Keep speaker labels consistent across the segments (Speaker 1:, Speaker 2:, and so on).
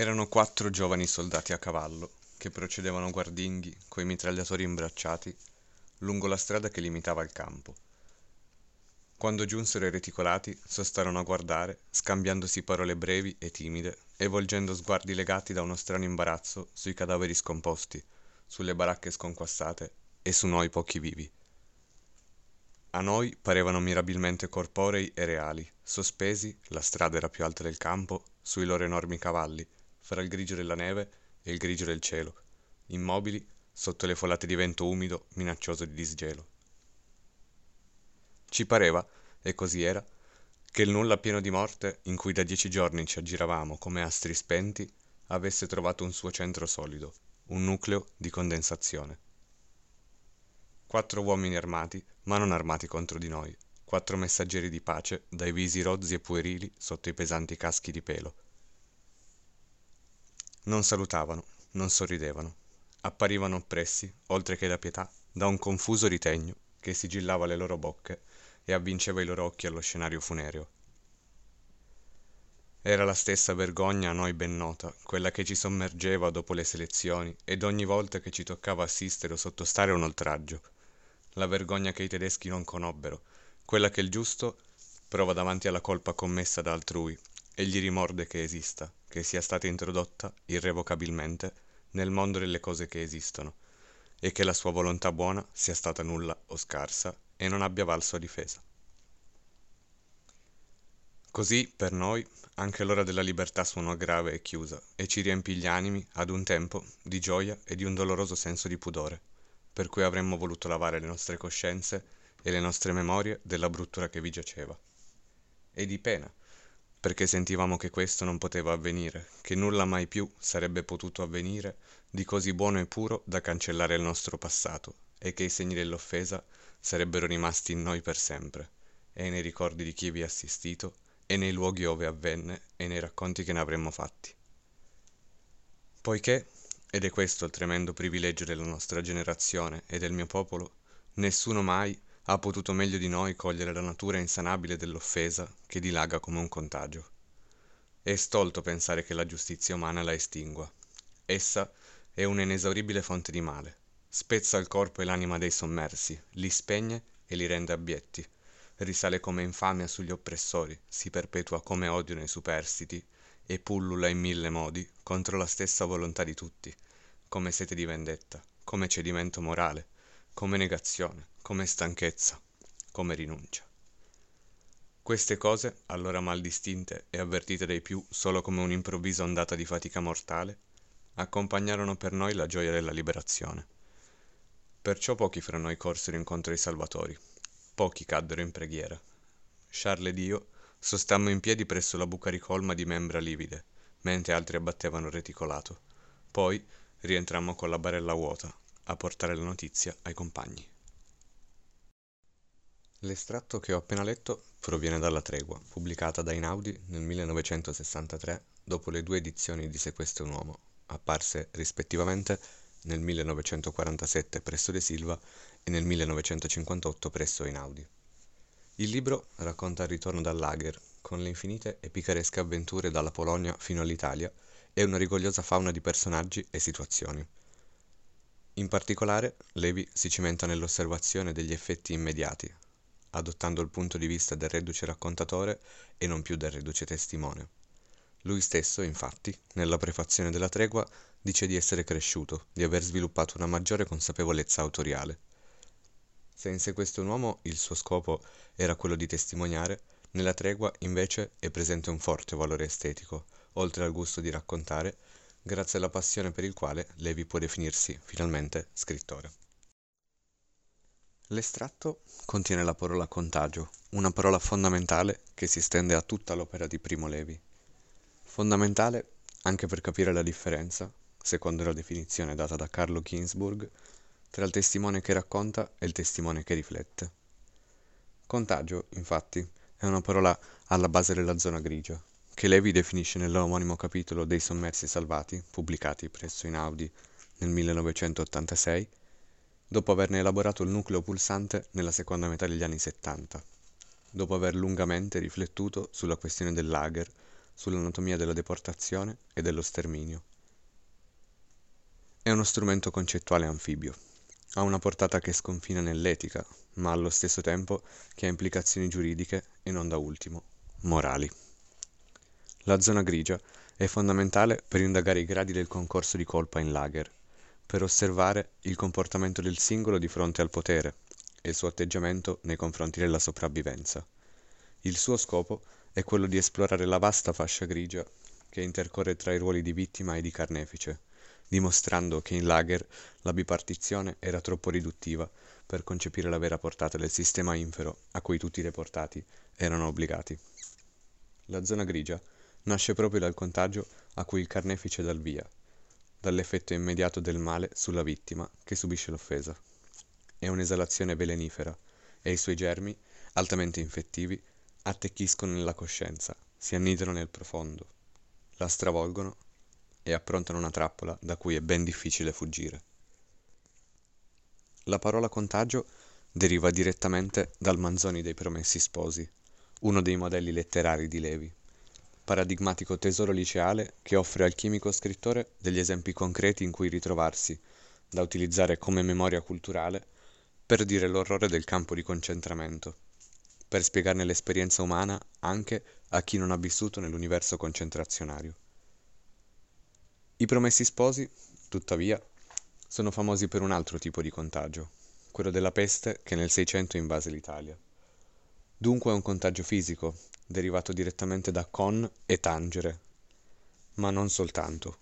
Speaker 1: Erano quattro giovani soldati a cavallo, che procedevano guardinghi, coi mitragliatori imbracciati, lungo la strada che limitava il campo. Quando giunsero i reticolati, sostarono a guardare, scambiandosi parole brevi e timide, e volgendo sguardi legati da uno strano imbarazzo sui cadaveri scomposti, sulle baracche sconquassate e su noi pochi vivi. A noi parevano mirabilmente corporei e reali, sospesi, la strada era più alta del campo, sui loro enormi cavalli, fra il grigio della neve e il grigio del cielo, immobili sotto le folate di vento umido minaccioso di disgelo. Ci pareva, e così era, che il nulla pieno di morte, in cui da dieci giorni ci aggiravamo come astri spenti, avesse trovato un suo centro solido, un nucleo di condensazione. Quattro uomini armati, ma non armati contro di noi, quattro messaggeri di pace, dai visi rozzi e puerili sotto i pesanti caschi di pelo. Non salutavano, non sorridevano, apparivano oppressi, oltre che da pietà, da un confuso ritegno che sigillava le loro bocche e avvinceva i loro occhi allo scenario funereo. Era la stessa vergogna a noi ben nota, quella che ci sommergeva dopo le selezioni ed ogni volta che ci toccava assistere o sottostare a un oltraggio. La vergogna che i tedeschi non conobbero, quella che il giusto prova davanti alla colpa commessa da altrui e gli rimorde che esista, che sia stata introdotta irrevocabilmente nel mondo delle cose che esistono, e che la sua volontà buona sia stata nulla o scarsa e non abbia valso a difesa. Così, per noi, anche l'ora della libertà suonò grave e chiusa, e ci riempì gli animi, ad un tempo, di gioia e di un doloroso senso di pudore, per cui avremmo voluto lavare le nostre coscienze e le nostre memorie della bruttura che vi giaceva. E di pena, perché sentivamo che questo non poteva avvenire, che nulla mai più sarebbe potuto avvenire di così buono e puro da cancellare il nostro passato, e che i segni dell'offesa sarebbero rimasti in noi per sempre, e nei ricordi di chi vi ha assistito, e nei luoghi ove avvenne, e nei racconti che ne avremmo fatti. Poiché, ed è questo il tremendo privilegio della nostra generazione e del mio popolo, nessuno mai ha potuto meglio di noi cogliere la natura insanabile dell'offesa che dilaga come un contagio. È stolto pensare che la giustizia umana la estingua. Essa è un'inesauribile fonte di male, spezza il corpo e l'anima dei sommersi, li spegne e li rende abietti, risale come infamia sugli oppressori, si perpetua come odio nei superstiti e pullula in mille modi contro la stessa volontà di tutti, come sete di vendetta, come cedimento morale, come negazione, come stanchezza, come rinuncia. Queste cose, allora mal distinte e avvertite dai più solo come un'improvvisa ondata di fatica mortale, accompagnarono per noi la gioia della liberazione. Perciò pochi fra noi corsero incontro ai salvatori, pochi caddero in preghiera. Charles ed io sostammo in piedi presso la buca ricolma di membra livide, mentre altri abbattevano reticolato. Poi rientrammo con la barella vuota a portare la notizia ai compagni. L'estratto che ho appena letto proviene dalla Tregua, pubblicata da Inaudi nel 1963 dopo le due edizioni di Se un uomo, apparse rispettivamente nel 1947 presso De Silva e nel 1958 presso Einaudi. Il libro racconta il ritorno dal lager, con le infinite e picaresche avventure dalla Polonia fino all'Italia e una rigogliosa fauna di personaggi e situazioni. In particolare, Levi si cimenta nell'osservazione degli effetti immediati, adottando il punto di vista del reduce raccontatore e non più del reduce testimone. Lui stesso, infatti, nella prefazione della tregua, dice di essere cresciuto, di aver sviluppato una maggiore consapevolezza autoriale. Se in sé questo un uomo il suo scopo era quello di testimoniare, nella tregua invece è presente un forte valore estetico, oltre al gusto di raccontare, grazie alla passione per il quale Levi può definirsi finalmente scrittore. L'estratto contiene la parola contagio, una parola fondamentale che si stende a tutta l'opera di Primo Levi. Fondamentale anche per capire la differenza, secondo la definizione data da Carlo Ginsburg, tra il testimone che racconta e il testimone che riflette. Contagio, infatti, è una parola alla base della zona grigia, che Levi definisce nell'omonimo capitolo dei sommersi salvati, pubblicati presso Inaudi nel 1986, dopo averne elaborato il nucleo pulsante nella seconda metà degli anni 70, dopo aver lungamente riflettuto sulla questione del lager, sull'anatomia della deportazione e dello sterminio. È uno strumento concettuale anfibio. Ha una portata che sconfina nell'etica, ma allo stesso tempo che ha implicazioni giuridiche e non da ultimo, morali. La zona grigia è fondamentale per indagare i gradi del concorso di colpa in lager, per osservare il comportamento del singolo di fronte al potere e il suo atteggiamento nei confronti della sopravvivenza. Il suo scopo è quello di esplorare la vasta fascia grigia che intercorre tra i ruoli di vittima e di carnefice, dimostrando che in lager la bipartizione era troppo riduttiva per concepire la vera portata del sistema infero a cui tutti i deportati erano obbligati. La zona grigia nasce proprio dal contagio a cui il carnefice dà il via, dall'effetto immediato del male sulla vittima che subisce l'offesa. È un'esalazione velenifera e i suoi germi, altamente infettivi, attecchiscono nella coscienza, si annidano nel profondo, la stravolgono e approntano una trappola da cui è ben difficile fuggire. La parola contagio deriva direttamente dal Manzoni dei Promessi Sposi, uno dei modelli letterari di Levi paradigmatico tesoro liceale che offre al chimico scrittore degli esempi concreti in cui ritrovarsi, da utilizzare come memoria culturale per dire l'orrore del campo di concentramento, per spiegarne l'esperienza umana anche a chi non ha vissuto nell'universo concentrazionario. I promessi sposi, tuttavia, sono famosi per un altro tipo di contagio, quello della peste che nel Seicento invase l'Italia. Dunque è un contagio fisico, derivato direttamente da con e tangere. Ma non soltanto.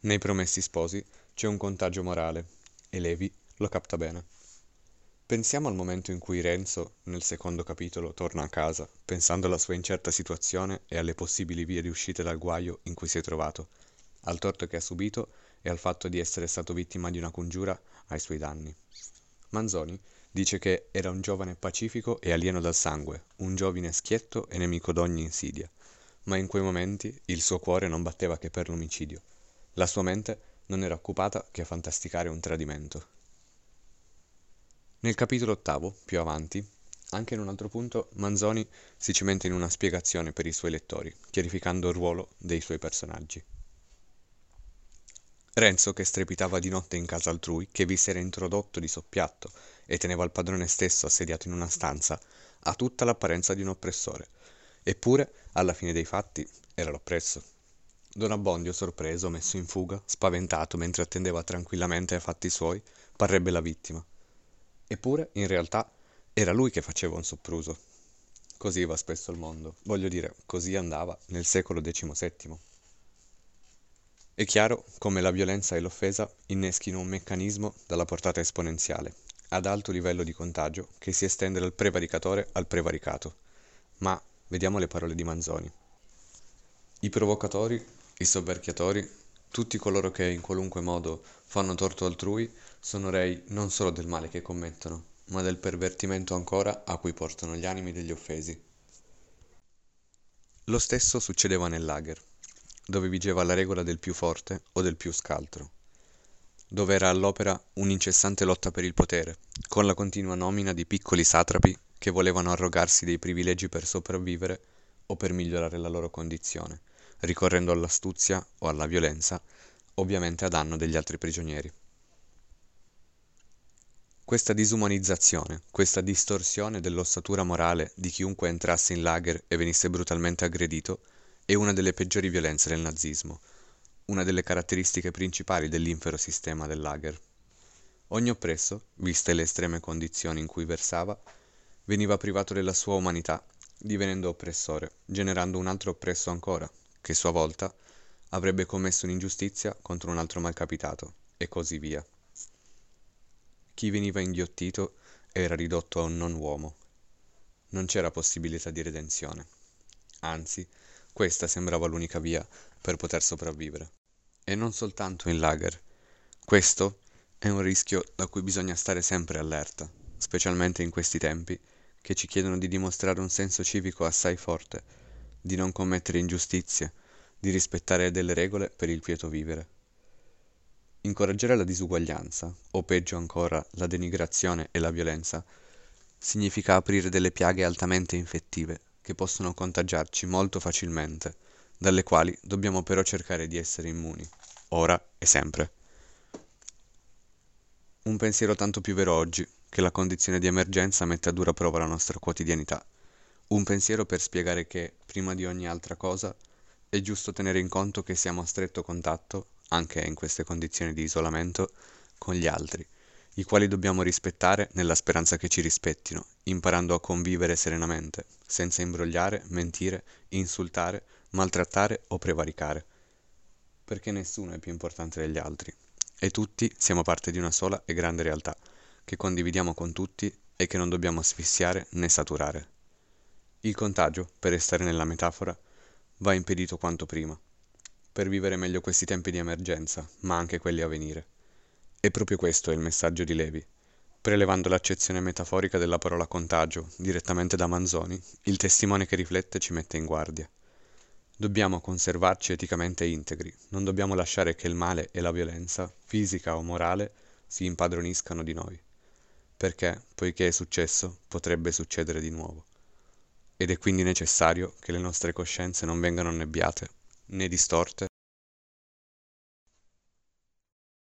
Speaker 1: Nei promessi sposi c'è un contagio morale, e Levi lo capta bene. Pensiamo al momento in cui Renzo, nel secondo capitolo, torna a casa, pensando alla sua incerta situazione e alle possibili vie di uscita dal guaio in cui si è trovato, al torto che ha subito e al fatto di essere stato vittima di una congiura ai suoi danni. Manzoni Dice che era un giovane pacifico e alieno dal sangue, un giovine schietto e nemico d'ogni insidia, ma in quei momenti il suo cuore non batteva che per l'omicidio. La sua mente non era occupata che a fantasticare un tradimento. Nel capitolo ottavo, più avanti, anche in un altro punto, Manzoni si cimenta in una spiegazione per i suoi lettori, chiarificando il ruolo dei suoi personaggi. Renzo, che strepitava di notte in casa altrui, che vi si era introdotto di soppiatto e teneva il padrone stesso assediato in una stanza, ha tutta l'apparenza di un oppressore. Eppure, alla fine dei fatti, era l'oppresso. Don Abbondio, sorpreso, messo in fuga, spaventato mentre attendeva tranquillamente ai fatti suoi, parrebbe la vittima. Eppure, in realtà, era lui che faceva un sopruso. Così va spesso il mondo, voglio dire, così andava nel secolo XVII. È chiaro come la violenza e l'offesa inneschino un meccanismo dalla portata esponenziale, ad alto livello di contagio, che si estende dal prevaricatore al prevaricato. Ma vediamo le parole di Manzoni. I provocatori, i soverchiatori, tutti coloro che in qualunque modo fanno torto altrui, sono rei non solo del male che commettono, ma del pervertimento ancora a cui portano gli animi degli offesi. Lo stesso succedeva nel lager dove vigeva la regola del più forte o del più scaltro, dove era all'opera un'incessante lotta per il potere, con la continua nomina di piccoli satrapi che volevano arrogarsi dei privilegi per sopravvivere o per migliorare la loro condizione, ricorrendo all'astuzia o alla violenza, ovviamente a danno degli altri prigionieri. Questa disumanizzazione, questa distorsione dell'ossatura morale di chiunque entrasse in lager e venisse brutalmente aggredito, è una delle peggiori violenze del nazismo, una delle caratteristiche principali dell'infero sistema del lager. Ogni oppresso, viste le estreme condizioni in cui versava, veniva privato della sua umanità, divenendo oppressore, generando un altro oppresso ancora, che sua volta avrebbe commesso un'ingiustizia contro un altro malcapitato, e così via. Chi veniva inghiottito era ridotto a un non uomo. Non c'era possibilità di redenzione. Anzi, questa sembrava l'unica via per poter sopravvivere. E non soltanto in lager. Questo è un rischio da cui bisogna stare sempre allerta, specialmente in questi tempi che ci chiedono di dimostrare un senso civico assai forte, di non commettere ingiustizie, di rispettare delle regole per il quieto vivere. Incoraggiare la disuguaglianza, o peggio ancora la denigrazione e la violenza, significa aprire delle piaghe altamente infettive che possono contagiarci molto facilmente, dalle quali dobbiamo però cercare di essere immuni, ora e sempre. Un pensiero tanto più vero oggi, che la condizione di emergenza mette a dura prova la nostra quotidianità. Un pensiero per spiegare che, prima di ogni altra cosa, è giusto tenere in conto che siamo a stretto contatto, anche in queste condizioni di isolamento, con gli altri, i quali dobbiamo rispettare nella speranza che ci rispettino, imparando a convivere serenamente, senza imbrogliare, mentire, insultare, maltrattare o prevaricare. Perché nessuno è più importante degli altri, e tutti siamo parte di una sola e grande realtà, che condividiamo con tutti e che non dobbiamo asfissiare né saturare. Il contagio, per restare nella metafora, va impedito quanto prima, per vivere meglio questi tempi di emergenza, ma anche quelli a venire. E proprio questo è il messaggio di Levi. Prelevando l'accezione metaforica della parola contagio direttamente da Manzoni, il testimone che riflette ci mette in guardia. Dobbiamo conservarci eticamente integri, non dobbiamo lasciare che il male e la violenza, fisica o morale, si impadroniscano di noi. Perché, poiché è successo, potrebbe succedere di nuovo ed è quindi necessario che le nostre coscienze non vengano annebbiate né distorte